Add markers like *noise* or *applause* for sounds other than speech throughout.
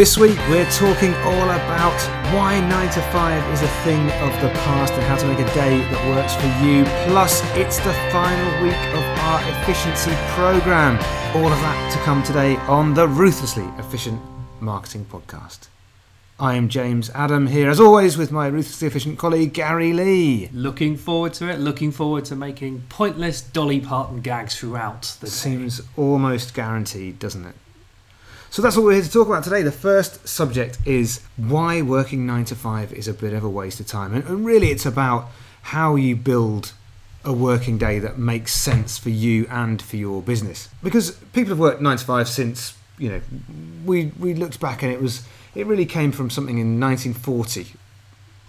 This week we're talking all about why 9 to 5 is a thing of the past and how to make a day that works for you. Plus, it's the final week of our efficiency program. All of that to come today on the Ruthlessly Efficient Marketing Podcast. I am James Adam here, as always, with my ruthlessly efficient colleague Garry Lee. Looking forward to it. Looking forward to making pointless Dolly Parton gags throughout the day. Seems almost guaranteed, doesn't it? So that's what we're here to talk about today. The first subject is why working nine to five is a bit of a waste of time. And, and really, it's about how you build a working day that makes sense for you and for your business. Because people have worked nine to five since, you know, we, we looked back and it was it really came from something in 1940.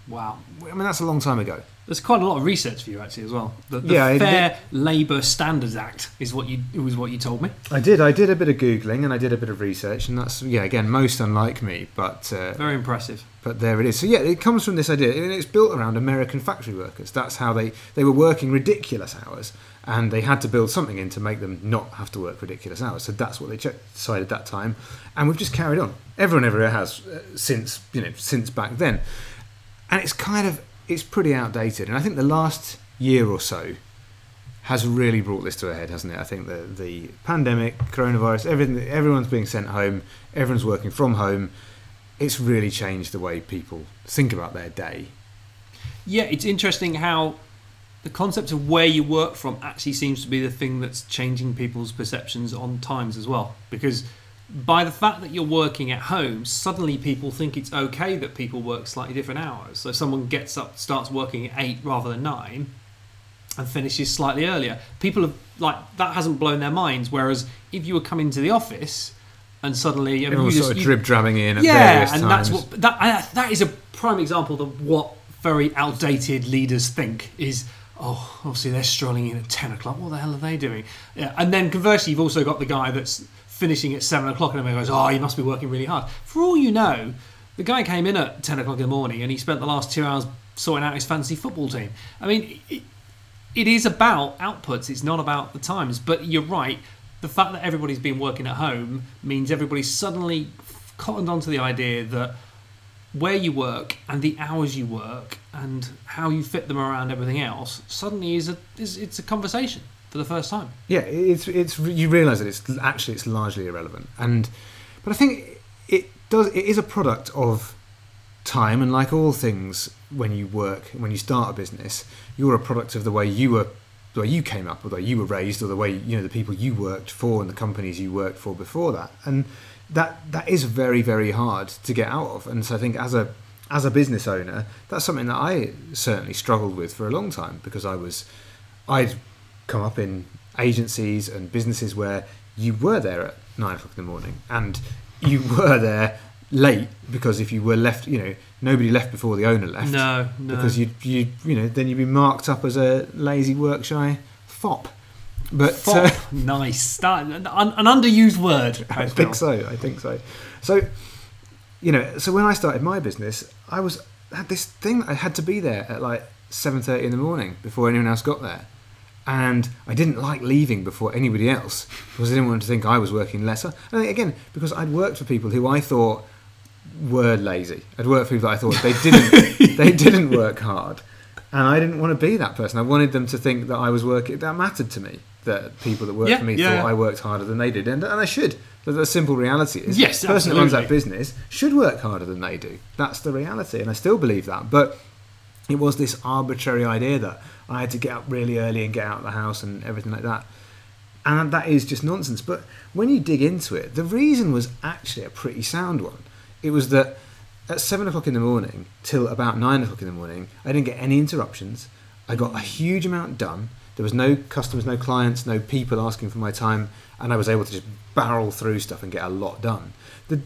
Wow. I mean, that's a long time ago. There's quite a lot of research for you actually as well. The, the Yeah, Fair Labour Standards Act is what you was what you told me. I did. I did a bit of googling and I did a bit of research, and that's yeah, again, most unlike me, but uh, Very impressive. but there it is. So yeah, it comes from this idea, and it's built around American factory workers. That's how they they were working ridiculous hours, and they had to build something in to make them not have to work ridiculous hours. So that's what they decided that time, and we've just carried on. Everyone everywhere has uh, since you know since back then, and it's kind of it's pretty outdated. And I think the last year or so has really brought this to a head, hasn't it? I think the the pandemic, coronavirus, everything, everyone's being sent home, everyone's working from home. It's really changed the way people think about their day. Yeah, it's interesting how the concept of where you work from actually seems to be the thing that's changing people's perceptions on times as well. Because by the fact that you're working at home, suddenly people think it's okay that people work slightly different hours. So someone gets up, starts working at eight rather than nine, and finishes slightly earlier. People have like that hasn't blown their minds. Whereas if you were coming to the office and suddenly I mean, sort just- of drib drabbing in at yeah, various and times. that's what that that is a prime example of what very outdated leaders think is. Oh, obviously they're strolling in at ten o'clock. What the hell are they doing? Yeah, and then conversely, you've also got the guy that's finishing at seven o'clock, and everyone goes, "Oh, you must be working really hard." For all you know, the guy came in at ten o'clock in the morning, and he spent the last two hours sorting out his fantasy football team. I mean, it, it is about outputs. It's not about the times. But you're right. The fact that everybody's been working at home means everybody's suddenly cottoned onto the idea that where you work and the hours you work and how you fit them around everything else suddenly is a is it's a conversation for the first time. yeah, it's it's you realise that it's actually it's largely irrelevant, and but I think it does it is a product of time, and like all things, when you work when you start a business, you're a product of the way you were. The way you came up, or the way you were raised, or the way you know the people you worked for and the companies you worked for before that, and that that is very very hard to get out of. And so I think as a as a business owner, that's something that I certainly struggled with for a long time because I was I'd come up in agencies and businesses where you were there at nine o'clock in the morning and you *laughs* were there late because if you were left, you know, nobody left before the owner left. No, no. Because you you you know then you'd be marked up as a lazy work shy fop. But uh, Fop, nice. That, an, an underused word. *laughs* I think so. I think so. So, you know, so when I started my business, I was had this thing. I had to be there at like seven thirty in the morning before anyone else got there, and I didn't like leaving before anybody else because I didn't want to think I was working lesser. And again, because I'd worked for people who I thought were lazy. I'd worked for people that I thought they didn't *laughs* they didn't work hard, and I didn't want to be that person. I wanted them to think that I was working. That mattered to me. That people that worked Yeah, for me yeah, thought yeah. I worked harder than they did, and, and I should. The, the simple reality is, Yes, the person that runs that business should work harder than they do. That's the reality, and I still believe that. But it was this arbitrary idea that I had to get up really early and get out of the house and everything like that. And that is just nonsense. But when you dig into it, the reason was actually a pretty sound one. It was that at seven o'clock in the morning till about nine o'clock in the morning, I didn't get any interruptions. I got a huge amount done. There was no customers, no clients, no people asking for my time, and I was able to just barrel through stuff and get a lot done. The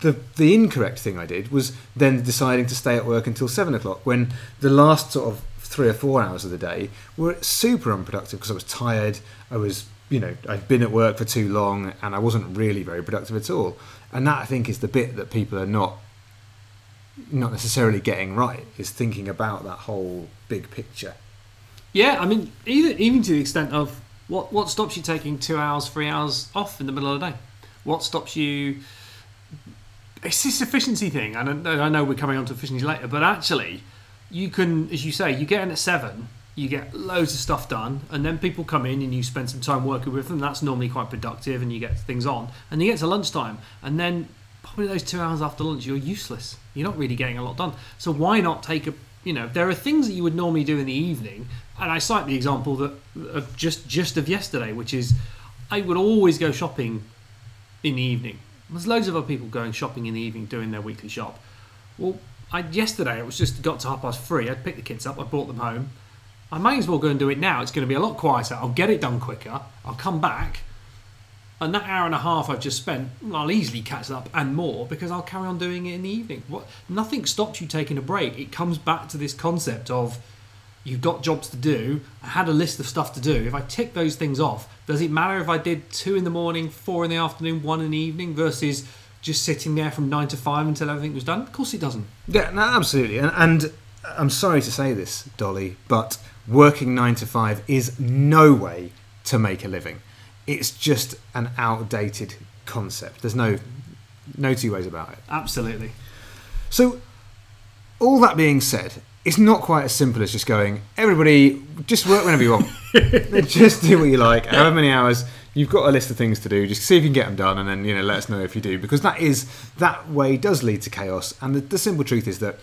the the incorrect thing I did was then deciding to stay at work until seven o'clock when the last sort of three or four hours of the day were super unproductive because I was tired. I was you know I'd been at work for too long and I wasn't really very productive at all. And that I think is the bit that people are not not necessarily getting right is thinking about that whole big picture. Yeah, I mean, even even to the extent of what what stops you taking two hours, three hours off in the middle of the day? What stops you it's this efficiency thing, and I I know we're coming on to efficiency later, but actually, you can, as you say, you get in at seven, you get loads of stuff done, and then people come in and you spend some time working with them. That's normally quite productive, and you get things on. And you get to lunchtime, and then probably those two hours after lunch, you're useless. You're not really getting a lot done. So why not take a you know, there are things that you would normally do in the evening, and I cite the example that of just just of yesterday, which is I would always go shopping in the evening. There's loads of other people going shopping in the evening, doing their weekly shop. Well, I, yesterday it was just got to half past three. I'd picked the kids up, I brought them home. I may as well go and do it now. It's going to be a lot quieter. I'll get it done quicker. I'll come back, and that hour and a half I've just spent, I'll easily catch up and more because I'll carry on doing it in the evening. What? Nothing stops you taking a break. It comes back to this concept of you've got jobs to do. I had a list of stuff to do. If I tick those things off, does it matter if I did two in the morning, four in the afternoon, one in the evening versus just sitting there from nine to five until everything was done? Of course it doesn't. Yeah, no, absolutely. And, and I'm sorry to say this, Dolly, but working nine to five is no way to make a living. It's just an outdated concept. There's no no two ways about it. Absolutely. So, all that being said, it's not quite as simple as just going, everybody, just work whenever you want. *laughs* just do what you like, however many hours. You've got a list of things to do. Just see if you can get them done, and then you know let us know if you do, because that is that way does lead to chaos. And the, the simple truth is that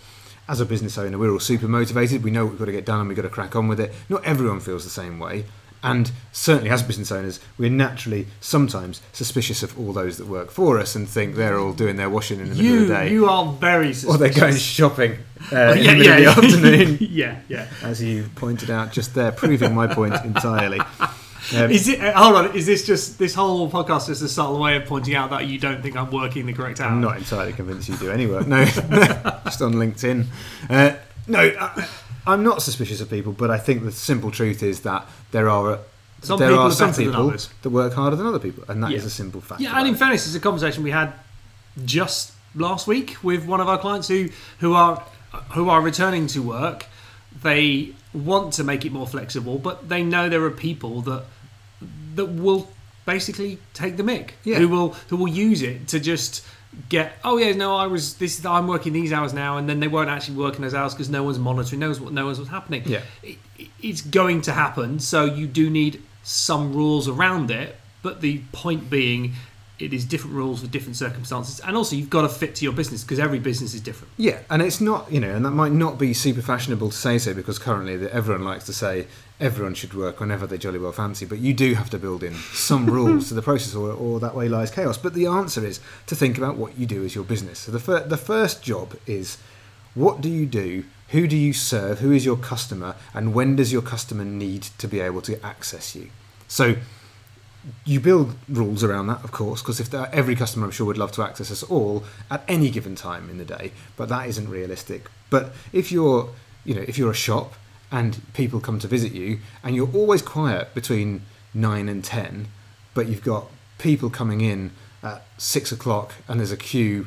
as a business owner, we're all super motivated. We know what we've got to get done, and we've got to crack on with it. Not everyone feels the same way. And certainly, as business owners, we're naturally sometimes suspicious of all those that work for us and think they're all doing their washing in the middle You of the day, you are very or they're going shopping uh, Oh, in the of the *laughs* afternoon. yeah, yeah. As you pointed out just there, proving my point *laughs* entirely. Um, Is it? uh, Hold on. Is this just this whole podcast just a subtle way of pointing out that you don't think I'm working the correct hours? I'm not entirely convinced you do any work. No, *laughs* just on LinkedIn. Uh, no, I, I'm not suspicious of people, but I think the simple truth is that there are Some there people are some people that work harder than other people, and that is Yeah. a simple fact. Yeah, and in it. fairness, it's a conversation we had just last week with one of our clients who who are who are returning to work. They want to make it more flexible, but they know there are people that that will basically take the mic, Yeah. Who will who will use it to just get oh yeah no I was this I'm working these hours now and then they won't actually work in those hours because no one's monitoring knows what no one's what's happening Yeah. it, it's going to happen so you do need some rules around it but the point being it is different rules for different circumstances and also you've got to fit to your business because every business is different Yeah, and it's not, you know, and that might not be super fashionable to say so because currently that everyone likes to say everyone should work whenever they jolly well fancy, but you do have to build in some rules to the process, or, or that way lies chaos. But the answer is to think about what you do as your business. So the fir- the first job is what do you do? Who do you serve? Who is your customer? And when does your customer need to be able to access you? So you build rules around that, of course, because if every customer, I'm sure, would love to access us all at any given time in the day, but that isn't realistic. But if you're, you know, if you're a shop and people come to visit you, and you're always quiet between nine and ten, but you've got people coming in at six o'clock, and there's a queue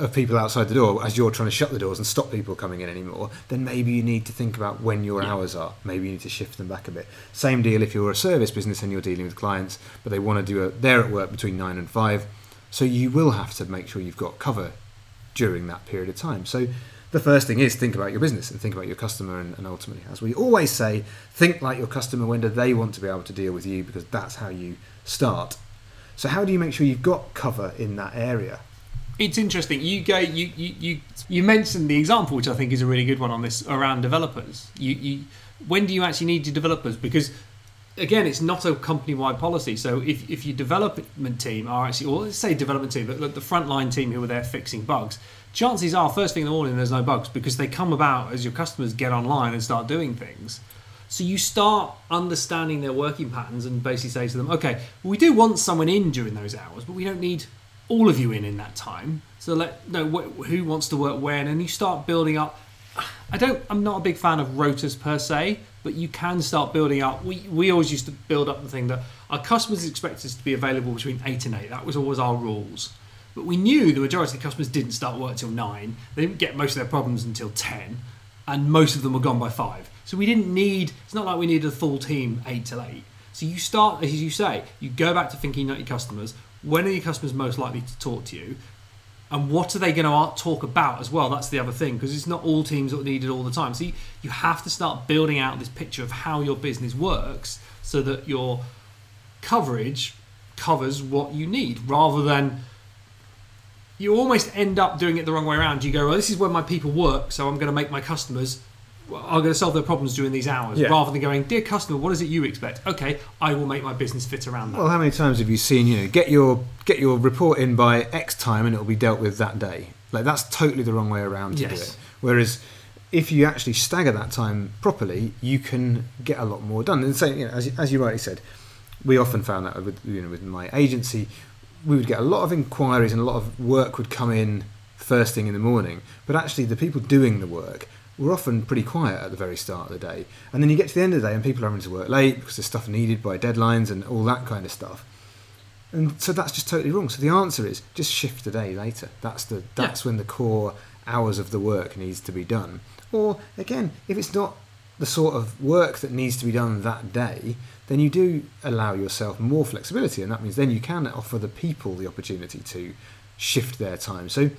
of people outside the door as you're trying to shut the doors and stop people coming in anymore, then maybe you need to think about when your hours are. Maybe you need to shift them back a bit. Same deal if you're a service business and you're dealing with clients, but they want to do a they're at work between nine and five, so you will have to make sure you've got cover during that period of time. So the first thing is think about your business and think about your customer and, and ultimately, as we always say, think like your customer. When do they want to be able to deal with you? Because that's how you start. So how do you make sure you've got cover in that area? It's interesting. You go you, you you you mentioned the example which i think is a really good one on this around developers. You you when do you actually need your developers? Because again it's not a company-wide policy. So if, if your development team are actually or let's say development team but the frontline team who are there fixing bugs chances are first thing in the morning there's no bugs because they come about as your customers get online and start doing things. So you start understanding their working patterns and basically say to them okay we do want someone in during those hours but we don't need all of you in in that time. So let know wh- who wants to work when, and you start building up. I don't. I'm not a big fan of rotas per se, but you can start building up. We we always used to build up the thing that our customers expect us to be available between eight and eight. That was always our rules. But we knew the majority of the customers didn't start work till nine. They didn't get most of their problems until ten, and most of them were gone by five. So we didn't need. It's not like we needed a full team eight till eight. So you start, as you say, you go back to thinking about your customers. When are your customers most likely to talk to you? and what are they going to talk about as well? That's the other thing because it's not all teams that need it all the time. So you, you have to start building out this picture of how your business works so that your coverage covers what you need rather than you almost end up doing it the wrong way around. You go, well, this is where my people work, so I'm going to make my customers are going to solve their problems during these hours Yeah. rather than going, dear customer, what is it you expect? Okay, I will make my business fit around that. Well, how many times have you seen, you know, get your get your report in by X time and it will be dealt with that day? Like that's totally the wrong way around to do it. Whereas if you actually stagger that time properly, you can get a lot more done. And so, you know, as, as you rightly said, we often found that with you know with my agency, we would get a lot of inquiries and a lot of work would come in first thing in the morning. But actually, the people doing the work were often pretty quiet at the very start of the day. And then you get to the end of the day and people are having to work late because there's stuff needed by deadlines and all that kind of stuff. And so that's just totally wrong. So the answer is just shift the day later. That's the that's when the core hours of the work needs to be done. Or again, if it's not the sort of work that needs to be done that day, then you do allow yourself more flexibility, and that means then you can offer the people the opportunity to shift their time. So,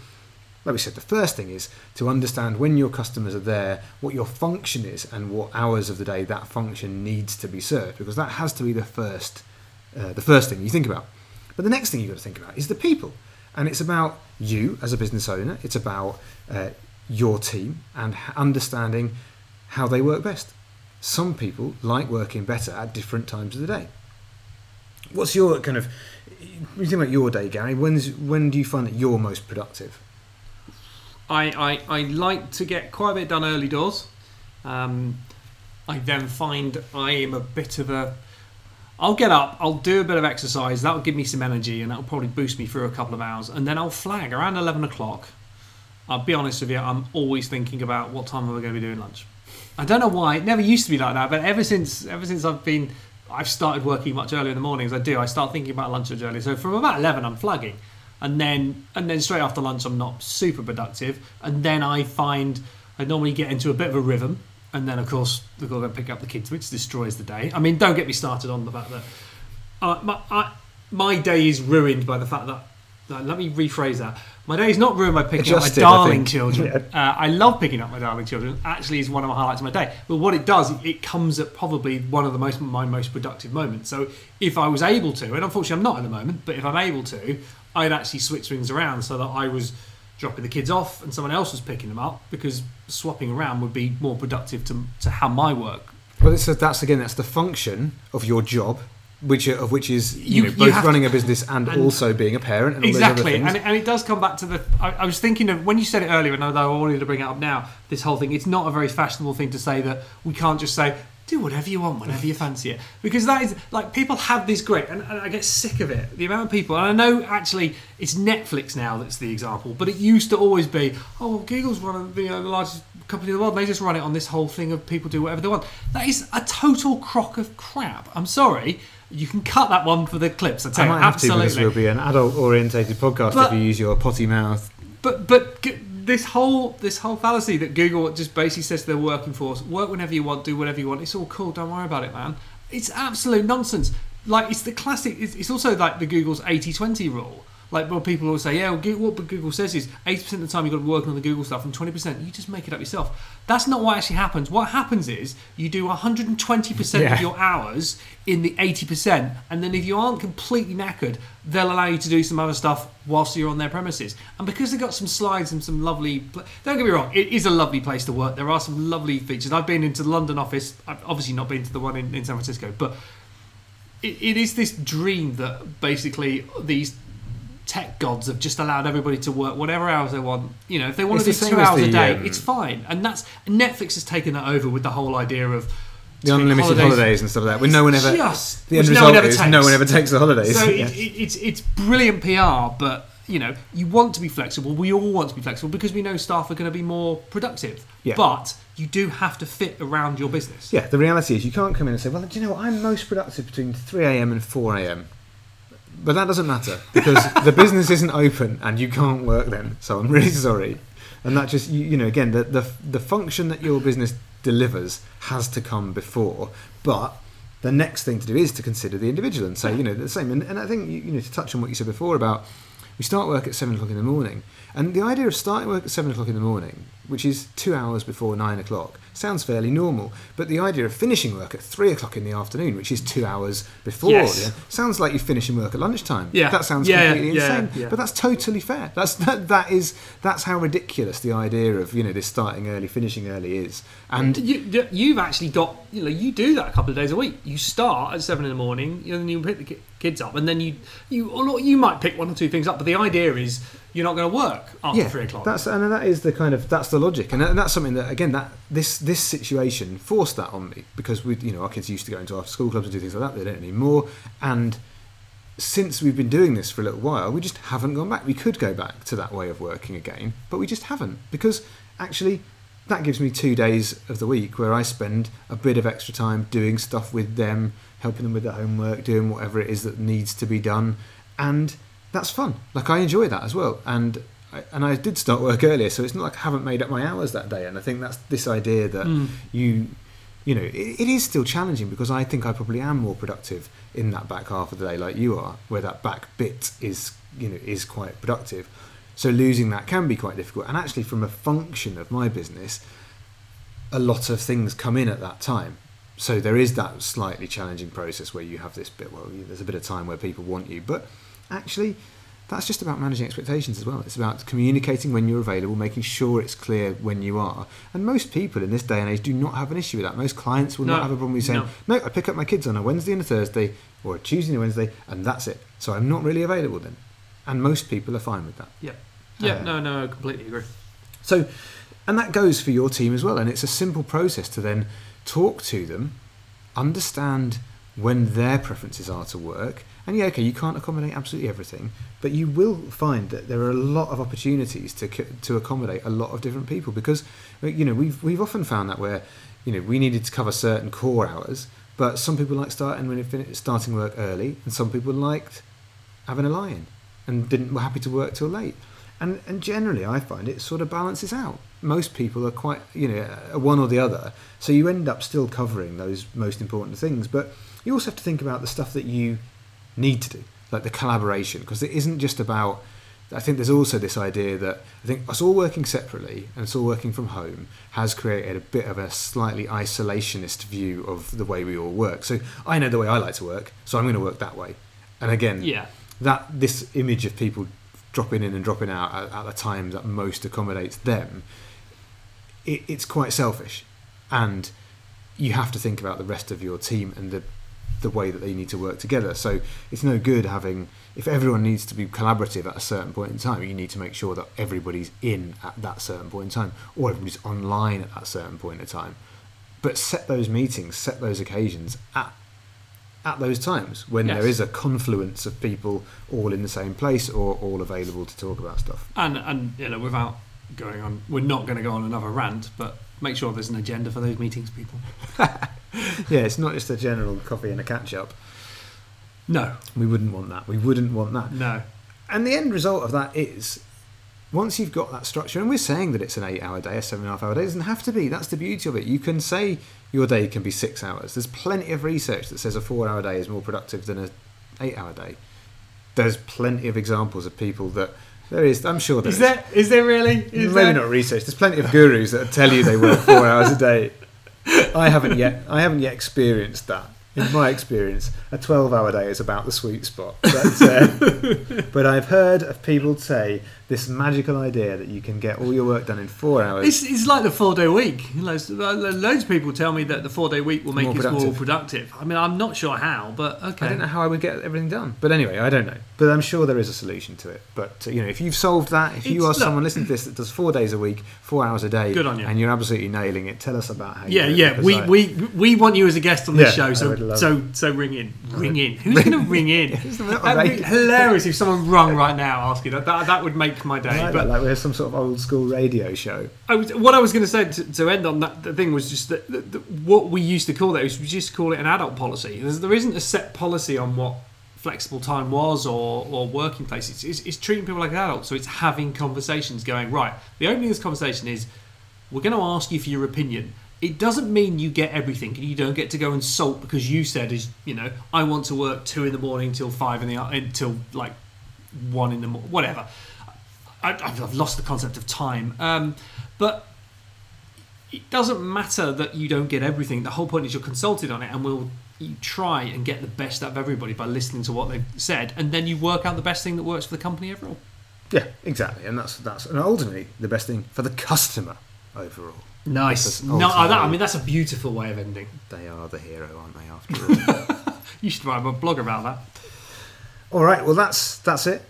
like we said, the first thing is to understand when your customers are there, what your function is, and what hours of the day that function needs to be served, because that has to be the first, uh, the first thing you think about. But the next thing you've got to think about is the people, and it's about you as a business owner. It's about uh, your team and understanding how they work best. Some people like working better at different times of the day. What's your kind of? You think about your day, Garry, when's when do you find that you're most productive? I, I, I like to get quite a bit done early doors. Um, I then find I am a bit of a. I'll get up, I'll do a bit of exercise, that'll give me some energy, and that'll probably boost me through a couple of hours, and then I'll flag around 11 o'clock. I'll be honest with you, I'm always thinking about what time am I going to be doing lunch. I don't know why, it never used to be like that, but ever since ever since I've been. I've started working much earlier in the mornings. I do. I start thinking about lunch earlier. So from about eleven, I'm flagging, and then and then straight after lunch, I'm not super productive. And then I find I normally get into a bit of a rhythm, and then of course we go and pick up the kids, which destroys the day. I mean, don't get me started on the fact that uh, my I, my day is ruined by the fact that. no, let me rephrase that. My day is not ruined by picking Adjust up my darling think. children. Uh, I love picking up my darling children. Actually, is one of my highlights of my day. But what it does, it, it comes at probably one of the most my most productive moments. So if I was able to, and unfortunately I'm not at the moment, but if I'm able to, I'd actually switch things around so that I was dropping the kids off and someone else was picking them up because swapping around would be more productive to to how my work. Well, it's, that's again that's the function of your job, which of which is you, You- know both have running to- a business and, and- also being a parent and all those other Exactly, things. and it, and it does come back to the. I, I was thinking of when you said it earlier, and although I wanted to bring it up now, this whole thing. It's not a very fashionable thing to say that we can't just say do whatever you want whenever you fancy it, because that is like people have this great, and, and I get sick of it. The amount of people, and I know actually it's Netflix now that's the example, but it used to always be, oh, well, Google's one of the, uh, the largest company in the world. They just run it on this whole thing of people do whatever they want. That is a total crock of crap. I'm sorry. You can cut that one for the clips. I I tell you, might have to absolutely. because we'll be an adult-orientated podcast But- if you use your potty mouth. But but this whole this whole fallacy that Google just basically says to their working force, work whenever you want, do whatever you want. It's all cool. Don't worry about it, man. It's absolute nonsense. Like it's the classic. It's, it's also like the Google's 80-20 rule. Like well, people always say, yeah, well, Goo- what Google says is eighty percent of the time you've got to be working on the Google stuff, and twenty percent you just make it up yourself. That's not what actually happens. What happens is you do one hundred and twenty percent Yeah. of your hours in the eighty percent, and then if you aren't completely knackered, they'll allow you to do some other stuff whilst you're on their premises. And because they've got some slides and some lovely, pl- don't get me wrong, it is a lovely place to work. There are some lovely features. I've been into the London office. I've obviously not been to the one in, in San Francisco, but it, it is this dream that basically these tech gods have just allowed everybody to work whatever hours they want. You know, if they want It's to do two hours a day, um, it's fine. And that's Netflix has taken that over with the whole idea of The unlimited holidays. and stuff like that. When no one ever, Just- the end no one result ever is takes. no one ever takes the holidays. So Yeah. it, it, it's it's brilliant PR, but you know you want to be flexible. We all want to be flexible because we know staff are going to be more productive. Yeah. But you do have to fit around your business. Yeah, the reality is you can't come in and say, well, do you know what? I'm most productive between 3 a.m. and 4 a.m. But that doesn't matter because the business isn't open and you can't work then. So I'm really sorry. And that just, you, you know, again, the, the, the function that your business delivers has to come before. But the next thing to do is to consider the individual and say, you know, the same. And, and I think, you, you know, to touch on what you said before about We start work at seven o'clock in the morning, and the idea of starting work at seven o'clock in the morning, which is two hours before nine o'clock, sounds fairly normal. But the idea of finishing work at three o'clock in the afternoon, which is two hours before, Yes. yeah, sounds like you're finishing work at lunchtime. Yeah. that sounds Yeah, completely yeah, insane. But that's totally fair. That's that, that is that's how ridiculous the idea of you know this starting early, finishing early is. And you, you've actually got you know you do that a couple of days a week. You start at seven in the morning, and then you pick the kids up, and then you you or you might pick one or two things up. But the idea is you're not going to work after three o'clock. That's and that is the kind of that's the logic, and, that, and that's something that again that this this situation forced that on me because we you know our kids used to go into after school clubs and do things like that. They don't anymore, and since we've been doing this for a little while, we just haven't gone back. We could go back to that way of working again, but we just haven't because actually that gives me two days of the week where I spend a bit of extra time doing stuff with them, helping them with their homework, doing whatever it is that needs to be done, and that's fun. Like I enjoy that as well, and I, and I did start work earlier, so it's not like I haven't made up my hours that day. And I think that's this idea that Mm. you, you know, it, it is still challenging because I think I probably am more productive in that back half of the day, like you are, where that back bit is, you know, is quite productive. So losing that can be quite difficult. And actually, from a function of my business, a lot of things come in at that time. So there is that slightly challenging process where you have this bit. Well, there's a bit of time where people want you, but actually, that's just about managing expectations as well. It's about communicating when you're available, making sure it's clear when you are. And most people in this day and age do not have an issue with that. Most clients will No, not have a problem with saying, no. "No, I pick up my kids on a Wednesday and a Thursday, or a Tuesday and a Wednesday, and that's it." So I'm not really available then. And most people are fine with that. yeah, yeah. Uh, no, no, I completely agree. So, and that goes for your team as well. And it's a simple process to then talk to them, understand when their preferences are to work. And yeah, okay, you can't accommodate absolutely everything, but you will find that there are a lot of opportunities to to accommodate a lot of different people because you know we've we've often found that where you know we needed to cover certain core hours, but some people like starting when starting work early, and some people liked having a lie-in and didn't were happy to work till late. And and generally, I find it sort of balances out. Most people are quite you know one or the other, so you end up still covering those most important things. But you also have to think about the stuff that you need to do, like the collaboration, because it isn't just about. I think there's also this idea that I think us all working separately and us all working from home has created a bit of a slightly isolationist view of the way we all work. So I know the way I like to work, so I'm going to work that way. And again, Yeah, that this image of people dropping in and dropping out at, at the time that most accommodates them, it, it's quite selfish, and you have to think about the rest of your team and the the way that they need to work together. So it's no good having if everyone needs to be collaborative at a certain point in time. You need to make sure that everybody's in at that certain point in time, or everybody's online at that certain point in time. But set those meetings, set those occasions at at those times when Yes. there is a confluence of people all in the same place or all available to talk about stuff. and and you know without going on, we're not going to go on another rant, but make sure there's an agenda for those meetings, people. *laughs* Yeah, it's not just a general coffee and a catch up. No, We wouldn't want that. We wouldn't want that. no, And the end result of that is once you've got that structure, and we're saying that it's an eight hour day, a seven and a half hour day, it doesn't have to be. That's the beauty of it. You can say your day can be six hours. There's plenty of research that says a four hour day is more productive than an eight hour day. There's plenty of examples of people that there is, I'm sure there is there is there really? Is Maybe there? not research. There's plenty of gurus that tell you they work four hours a day. I haven't yet. I haven't yet experienced that. In my experience, a 12-hour day is about the sweet spot. But, uh, *laughs* but I've heard of people say this magical idea that you can get all your work done in four hours. It's, it's like the four day week. Loads, loads of people tell me that the four day week will make More us more productive. I mean, I'm not sure how, but okay. I don't know how I would get everything done. But anyway, I don't know. But I'm sure there is a solution to it. But uh, you know, if you've solved that, if you are look- someone listening to this that does four days a week, four hours a day, Good on you. and you're absolutely nailing it, tell us about how. Yeah, you do it, yeah. We, I- we we want you as a guest on this Yeah, show, so so so ring in, *laughs* ring in. Who's going to ring in? It's That'd be hilarious if someone rung right now asking that. That, that would make my day. like, But that, like we're some sort of old school radio show. I was, what I was going to say to, end on that the thing was just that, that, that what we used to call that was we just call it an adult policy. There's, there isn't a set policy on what flexible time was or, or working places. It's, it's, it's treating people like adults. So it's having conversations going, right, the opening of this conversation is we're going to ask you for your opinion. It doesn't mean you get everything and you don't get to go and salt because you said is you know I want to work two in the morning till five in the until like one in the morning, whatever. I, I've I've lost the concept of time, um, but it doesn't matter that you don't get everything. The whole point is you're consulted on it, and we'll you try and get the best out of everybody by listening to what they've said, and then you work out the best thing that works for the company overall. Yeah, exactly, and that's that's and ultimately the best thing for the customer overall. Nice. No, that, I mean that's a beautiful way of ending. They are the hero, aren't they? After all. *laughs* You should write a blog about that. all right, well that's that's it.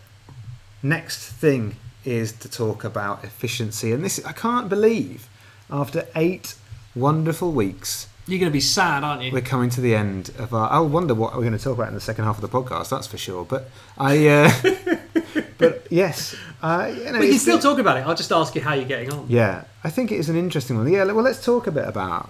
Next thing is to talk about efficiency, and this I can't believe after eight wonderful weeks You're going to be sad, aren't you? we're coming to the end of our. I wonder what we're going to talk about in the second half of the podcast. That's for sure. But I, uh, *laughs* but yes, uh, you know, we can it's still talk about it. I'll just ask you how you're getting on. Yeah, I think it is an interesting one. Yeah, well, let's talk a bit about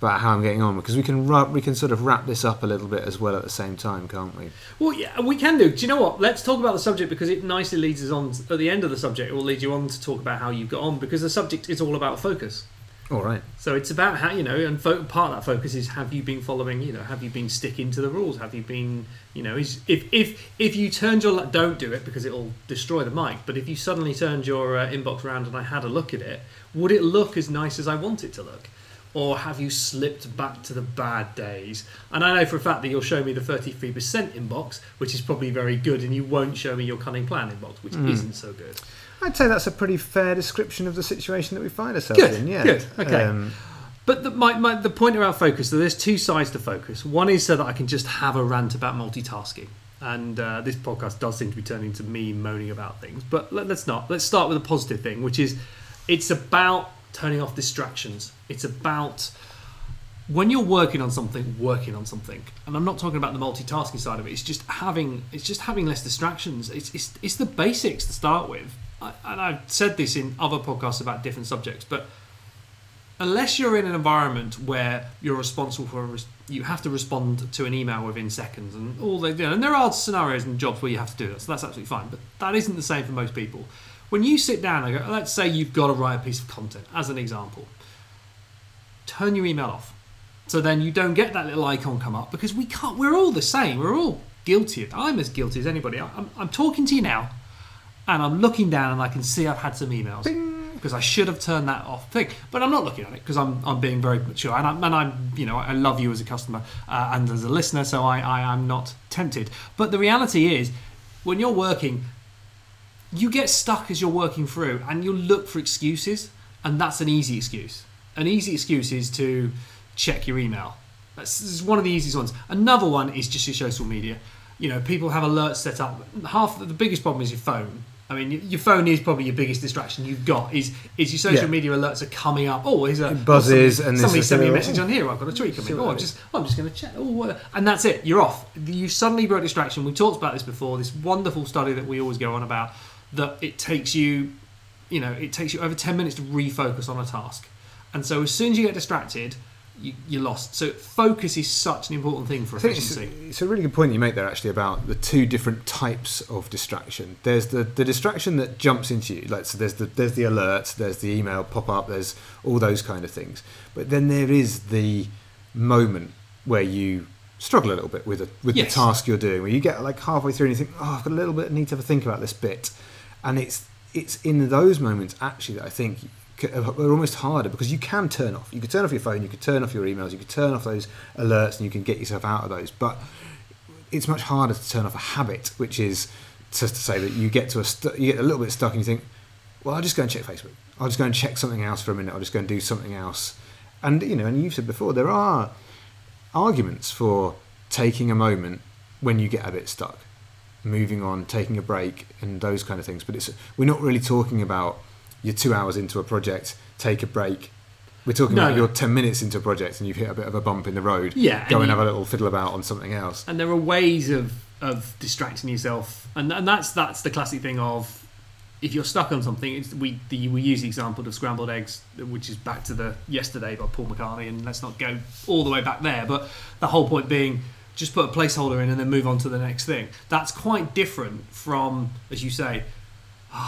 about how I'm getting on because we can we can sort of wrap this up a little bit as well at the same time, can't we? Well, yeah, we can do. Do you know what? Let's talk about the subject because it nicely leads us on at the end of the subject. It will lead you on to talk about how you got on because the subject is all about focus. All right. So it's about how you know, and fo- part of that focus is have you been following? You know, have you been sticking to the rules? Have you been, you know, is if if if you turned your don't do it because it'll destroy the mic. But if you suddenly turned your uh, inbox around and I had a look at it, would it look as nice as I want it to look? Or have you slipped back to the bad days? And I know for a fact that you'll show me the 33% inbox, which is probably very good, and you won't show me your cunning plan inbox, which isn't so good. I'd say that's a pretty fair description of the situation that we find ourselves Good, in. Yeah. good, okay. Um, But the, my, my, the point around focus, so there's two sides to focus. One is so that I can just have a rant about multitasking. And uh, this podcast does seem to be turning to me moaning about things. But let, let's not. Let's start with a positive thing, which is it's about turning off distractions. It's about when you're working on something, working on something. And I'm not talking about the multitasking side of it. It's just having it's just having less distractions. It's it's, it's the basics to start with. I, and I've said this in other podcasts about different subjects, but unless you're in an environment where you're responsible for you have to respond to an email within seconds and all they do and there are scenarios and jobs where you have to do that so that's absolutely fine but that isn't the same for most people when you sit down and go let's say you've got to write a piece of content as an example turn your email off so then you don't get that little icon come up because we can't we're all the same we're all guilty i'm as guilty as anybody i'm, I'm talking to you now and i'm looking down and i can see i've had some emails because I should have turned that off thing. But I'm not looking at it because I'm, I'm being very mature and I'm, and I'm you know I love you as a customer uh, and as a listener, so I, I am not tempted. But the reality is, when you're working, you get stuck as you're working through, and you'll look for excuses, and that's an easy excuse. An easy excuse is to check your email. That's one of the easiest ones. Another one is just your social media. You know, people have alerts set up. Half the biggest problem is your phone. I mean, your phone is probably your biggest distraction you've got. Is is your social Yeah. media alerts are coming up? Oh, is a It buzzes somebody, and somebody sent me a message on here. I've got a tweet coming. Oh, I'm just oh, I'm just going to check. Oh, and that's it. You're off. You suddenly broke distraction. We talked about this before. This wonderful study that we always go on about that it takes you, you know, it takes you over ten minutes to refocus on a task. And so as soon as you get distracted, you, you're lost. So focus is such an important thing for think it's, efficiency. it's a really good point you make there actually about the two different types of distraction. There's the, the distraction that jumps into you, like so there's the there's the alert, there's the email pop up, there's all those kind of things. But then there is the moment where you struggle a little bit with a, with Yes. the task you're doing, where you get like halfway through and you think, oh, I've got a little bit, I need to have a think about this bit, and it's it's in those moments actually that I think are almost harder because you can turn off. You could turn off your phone, you could turn off your emails, you could turn off those alerts, and you can get yourself out of those. But it's much harder to turn off a habit, which is just to say that you get to a st- you get a little bit stuck and you think, well, I'll just go and check Facebook. I'll just go and check something else for a minute. I'll just go and do something else. And you know, and you've said before, there are arguments for taking a moment when you get a bit stuck, moving on, taking a break, and those kind of things. But it's we're not really talking about you're two hours into a project, take a break. We're talking No, about you're ten minutes into a project and you've hit a bit of a bump in the road. Yeah, go and and, you- have a little fiddle about on something else. and there are ways of of distracting yourself, and and that's that's the classic thing of if you're stuck on something. It's, we the, we use the example of scrambled eggs, which is back to the yesterday by Paul McCartney, and let's not go all the way back there. But the whole point being. Just put a placeholder in and then move on to the next thing. That's quite different from, as you say, *sighs*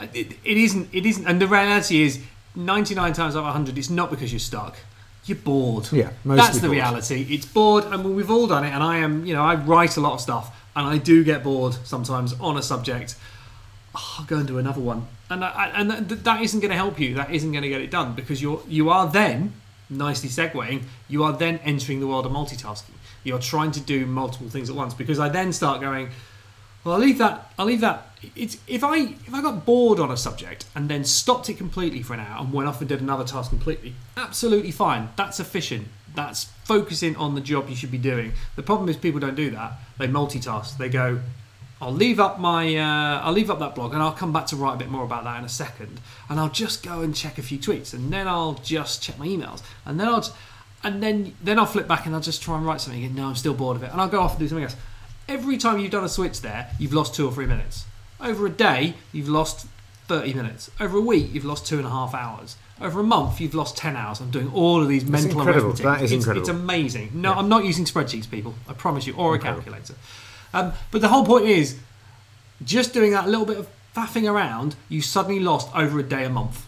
it, it isn't. It isn't. And the reality is, 99 times out of 100, it's not because you're stuck. You're bored. Yeah, That's the bored. reality. It's bored, I and we've all done it. And I am, you know, I write a lot of stuff, and I do get bored sometimes on a subject, oh, I'll go and do another one, and I, and that, that isn't going to help you. That isn't going to get it done because you're you are then nicely segueing. You are then entering the world of multitasking. You're trying to do multiple things at once because I then start going. Well, I'll leave that. I'll leave that. It's if I if I got bored on a subject and then stopped it completely for an hour and went off and did another task completely, absolutely fine. That's efficient. That's focusing on the job you should be doing. The problem is people don't do that. They multitask. They go, I'll leave up my uh, I'll leave up that blog and I'll come back to write a bit more about that in a second. And I'll just go and check a few tweets and then I'll just check my emails and then I'll just, and then then I'll flip back and I'll just try and write something again. No, I'm still bored of it and I'll go off and do something else. Every time you've done a switch there, you've lost two or three minutes. Over a day, you've lost 30 minutes. Over a week, you've lost two and a half hours. Over a month, you've lost 10 hours. I'm doing all of these That's mental incredible. arithmetic. That is it's, incredible. It's amazing. No, Yeah. I'm not using spreadsheets, people. I promise you, or a Incredible. calculator. Um, but the whole point is, just doing that little bit of faffing around, you suddenly lost over a day a month.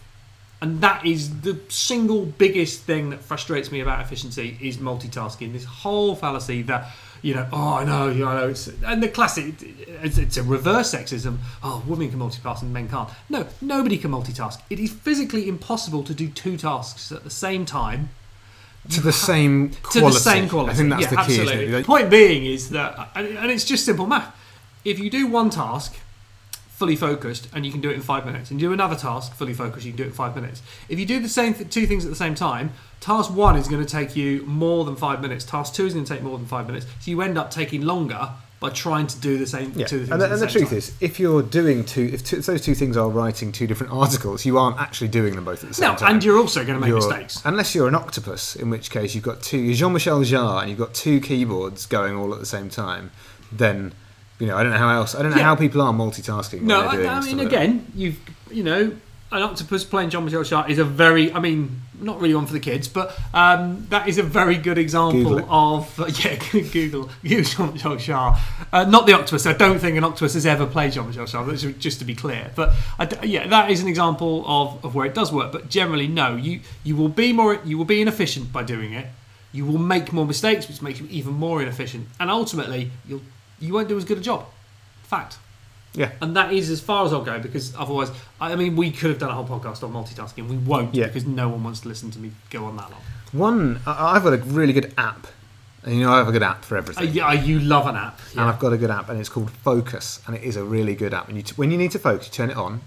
And that is the single biggest thing that frustrates me about efficiency is multitasking. This whole fallacy that you know, oh, I know, you know, it's, and the classic, it's, it's a reverse sexism. Oh, women can multitask and men can't. No, nobody can multitask. It is physically impossible to do two tasks at the same time to the same to quality. the same quality. I think that's yeah, the key. absolutely. Isn't it? Like, Point being is that, and and it's just simple math. If you do one task fully focused and you can do it in five minutes, and you do another task fully focused, you can do it in five minutes. If you do the same th- two things at the same time, task one is going to take you more than five minutes. Task two is going to take more than five minutes. So you end up taking longer by trying to do the same Yeah, two things. and the, and the truth time. is, if you're doing two, if, two, if those two things are writing two different articles, you aren't actually doing them both at the same no, time. No, and you're also going to make You're- mistakes. Unless you're an octopus, in which case you've got two, you're Jean-Michel Jarre, and you've got two keyboards going all at the same time. Then, you know, I don't know how else. I don't know Yeah. how people are multitasking. No, I, I mean, like again, you've you know, an octopus playing Jean-Michel Jarre is a very, I mean, not really one for the kids, but um, that is a very good example of uh, *laughs* yeah, Google Google Jean Michel. Uh, not the octopus. I don't think an octopus has ever played Jean Michel. Just to be clear, but I yeah, that is an example of, of where it does work. But generally, no, you you will be more, you will be inefficient by doing it. You will make more mistakes, which makes you even more inefficient, and ultimately, you'll you won't do as good a job. Fact. Yeah. And that is as far as I'll go because otherwise, I mean, we could have done a whole podcast on multitasking. We won't Yeah. because no one wants to listen to me go on that long. One, I- I've got a really good app, and you know I have a good app for Uh, everything. yeah, you love an app. And I've got a good app, and it's called Focus, and it is a really good app. And you t- when you need to focus, you turn it on,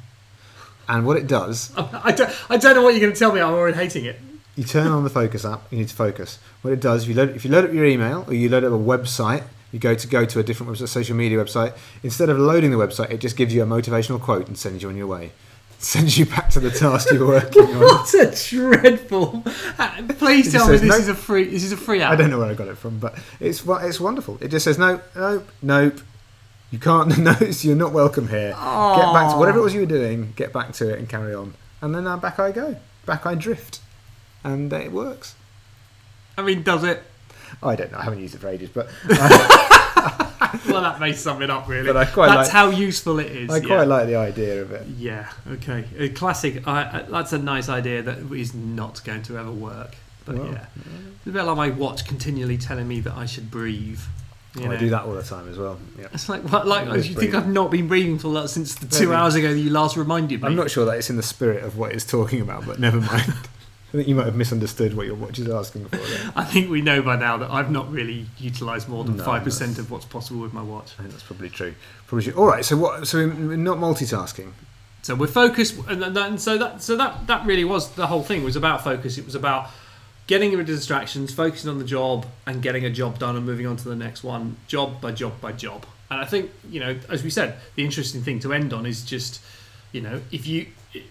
and what it does, *laughs* I, don't, I don't know what you're going to tell me. I'm already hating it. you turn on the Focus app. You need to focus. What it does, if you load, if you load up your email or you load up a website, you go to go to a different website, social media website. Instead of loading the website, it just gives you a motivational quote and sends you on your way. *laughs* sends you back to the task you were *laughs* working on. What a dreadful! Uh, Please tell me this no- is a free. This is a free app. I don't know where I got it from, but it's it's wonderful. It just says no, nope, nope. You can't *laughs* notice. You're not welcome here. Get back to whatever it was you were doing. Get back to it and carry on. And then uh, back I go. Back I drift, and uh, it works. I mean, does it? I don't know. I haven't used it for ages, but *laughs* uh, Well, that may sum it up, really. But I quite That's like- how useful it is. I yeah. quite like the idea of it. Yeah. Okay. A classic. I, I, that's a nice idea that is not going to ever work. But Well, yeah, it's a bit like my watch continually telling me that I should breathe. you Oh, I do that all the time as well. Yeah. It's like, what, like, you think. I've not been breathing for like, since the two Maybe. hours ago that you last reminded me? I'm not sure that it's in the spirit of what it's talking about, but never mind. *laughs* I think you might have misunderstood what your watch is asking for. There. *laughs* I think we know by now that I've not really utilised more than No, five percent of what's possible with my watch. I think that's probably true. Probably true. All right. So what? So we're not multitasking. So we're focused, and, and so that so that that really was the whole thing. Was about focus. It was about getting rid of distractions, focusing on the job, and getting a job done, and moving on to the next one, job by job by job. And I think you know, as we said, the interesting thing to end on is just you know, if you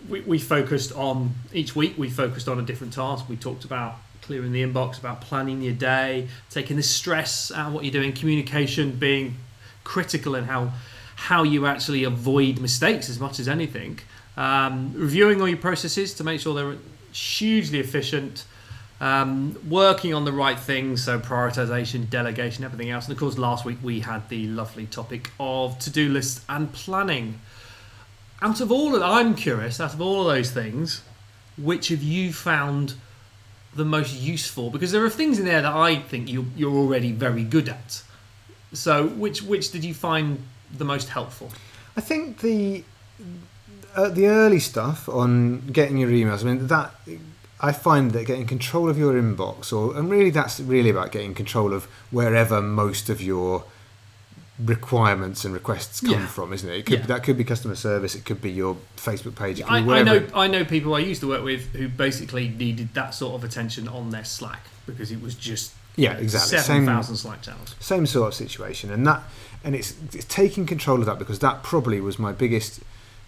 we, we focused on each week, we focused on a different task. We talked about clearing the inbox, about planning your day, taking the stress out of what you're doing, communication being critical in how how you actually avoid mistakes as much as anything. Um, reviewing all your processes to make sure they're hugely efficient. Um, working on the right things, so prioritization, delegation, everything else. And of course, last week we had the lovely topic of to do lists and planning. Out of all of, I'm curious, out of all of those things, which have you found the most useful? Because there are things in there that I think you, you're already very good at. So, which which did you find the most helpful? I think the uh, the early stuff on getting your emails. I mean that I find that getting control of your inbox, or and really that's really about getting control of wherever most of your requirements and requests come Yeah. from, isn't it? it could, Yeah. That could be customer service. It could be your Facebook page. I, I know I know people I used to work with who basically needed that sort of attention on their Slack because it was just Yeah, exactly. seven thousand Slack channels. same sort of situation and that and it's, it's taking control of that because that probably was my biggest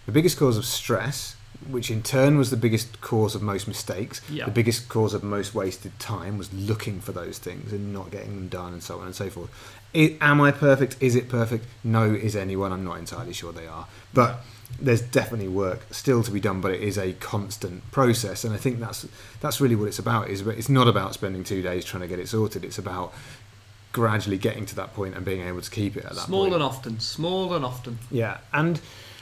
the biggest cause of stress which in turn was the biggest cause of most mistakes. Yeah. the biggest cause of most wasted time was looking for those things and not getting them done and so on and so forth. I am i perfect? Is it perfect? No is anyone? I'm not entirely sure they are. But there's definitely work still to be done but it is a constant process. And i think that's that's really what it's about is it's not about spending two days trying to get it sorted. It's about gradually getting to that point and being able to keep it at that Small point. and often, small and often. yeah, and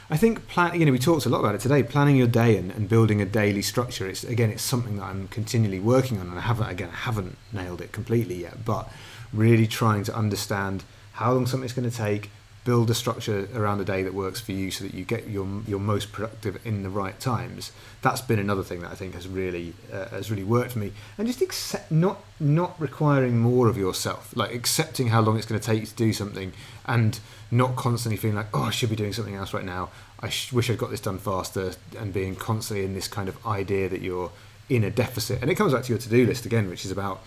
I think plan. You know, we talked a lot about it today. Planning your day and, and building a daily structure. It's again, it's something that I'm continually working on, and I haven't again, I haven't nailed it completely yet. But really trying to understand how long something's going to take, build a structure around a day that works for you, so that you get your your most productive in the right times. That's been another thing that I think has really uh, has really worked for me, and just accept not not requiring more of yourself, like accepting how long it's going to take you to do something, and not constantly feeling like oh I should be doing something else right now. I sh- wish I'd got this done faster, and being constantly in this kind of idea that you're in a deficit, and it comes back to your to do list again, which is about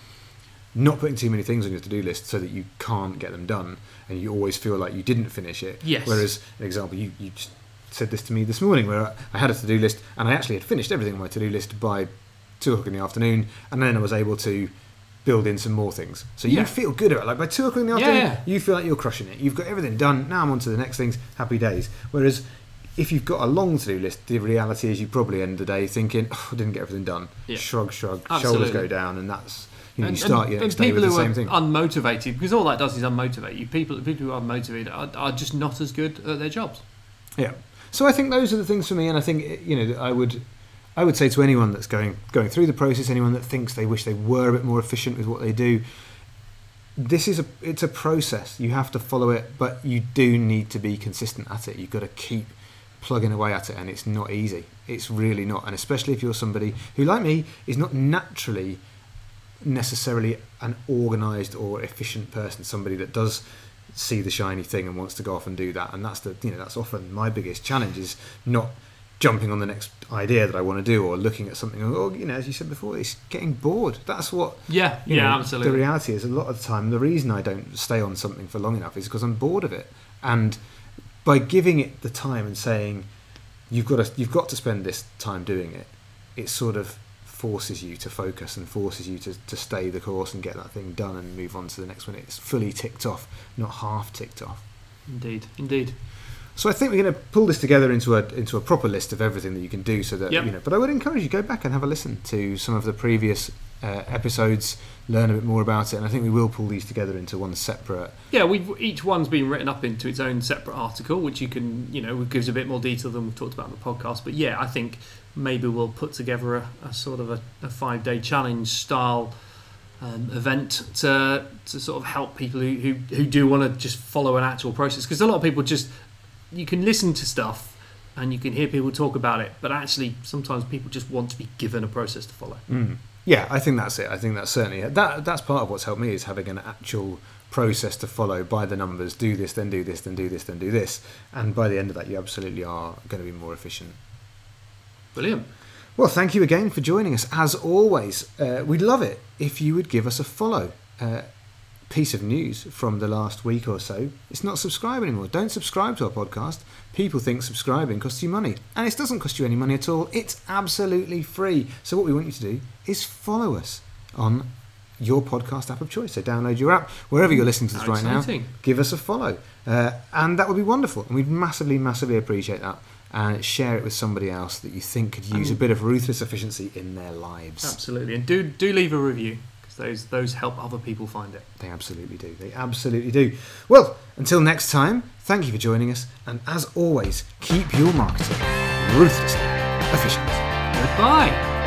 not putting too many things on your to-do list so that you can't get them done and you always feel like you didn't finish it Yes. whereas an example you, you just said this to me this morning where I- had a to-do list and I actually had finished everything on my to-do list by two o'clock in the afternoon and then I was able to build in some more things so you Yeah. feel good about it like by two o'clock in the afternoon yeah. you feel like you're crushing it you've got everything done now I'm on to the next things happy days whereas if you've got a long to-do list the reality is you probably end the day thinking oh, I didn't get everything done Yeah. shrug shrug Absolutely. shoulders go down and that's you, know, And- you start and- your next day with people the who same are thing unmotivated because all that does is unmotivate you. People, people who are unmotivated are, are just not as good at their jobs. Yeah. So I think those are the things for me, and I think you know I would, I would say to anyone that's going going through the process, anyone that thinks they wish they were a bit more efficient with what they do, this is a it's a process. You have to follow it, but you do need to be consistent at it. You've got to keep plugging away at it, and it's not easy. It's really not, and especially if you're somebody who, like me, is not naturally necessarily an organized or efficient person somebody that does see the shiny thing and wants to go off and do that and that's the you know that's often my biggest challenge is not jumping on the next idea that I want to do or looking at something or you know as you said before it's getting bored that's what Yeah, yeah, know, absolutely. the reality is a lot of the time the reason I don't stay on something for long enough is because I'm bored of it and by giving it the time and saying you've got to you've got to spend this time doing it it sort of forces you to focus and forces you to, to stay the course and get that thing done and move on to the next one it's fully ticked off not half ticked off Indeed, indeed. So I think we're going to pull this together into a into a proper list of everything that you can do, so that Yep. you know. But I would encourage you go back and have a listen to some of the previous uh, episodes, learn a bit more about it, and I think we will pull these together into one separate. Yeah, we've each one's been written up into its own separate article, which you can, you know, gives a bit more detail than we've talked about in the podcast. But yeah, I think maybe we'll put together a, a sort of a, a five day challenge style um, event to to sort of help people who who, who do want to just follow an actual process because a lot of people just you can listen to stuff and you can hear people talk about it, but actually sometimes people just want to be given a process to follow. Yeah, I think that's it. I think that's certainly that. That's part of what's helped me is having an actual process to follow by the numbers. Do this, then do this, then do this, then do this, and by the end of that, you absolutely are going to be more efficient. Brilliant. Well, thank you again for joining us. As always, uh, we'd love it if you would give us a follow. Uh, piece of news from the last week or so it's not subscribe anymore. Don't subscribe to our podcast. People think subscribing costs you money, and it doesn't cost you any money at all. It's absolutely free. So, what we want you to do is follow us on your podcast app of choice. So, download your app wherever you're listening to this How right now. exciting. Give us a follow, uh, and that would be wonderful. And we'd massively, massively appreciate that. And share it with somebody else that you think could use a bit of ruthless efficiency in their lives. Absolutely, and do do leave a review those those help other people find it. They absolutely do. They absolutely do. Well, until next time, thank you for joining us. And as always, keep your marketing ruthlessly efficient. Goodbye.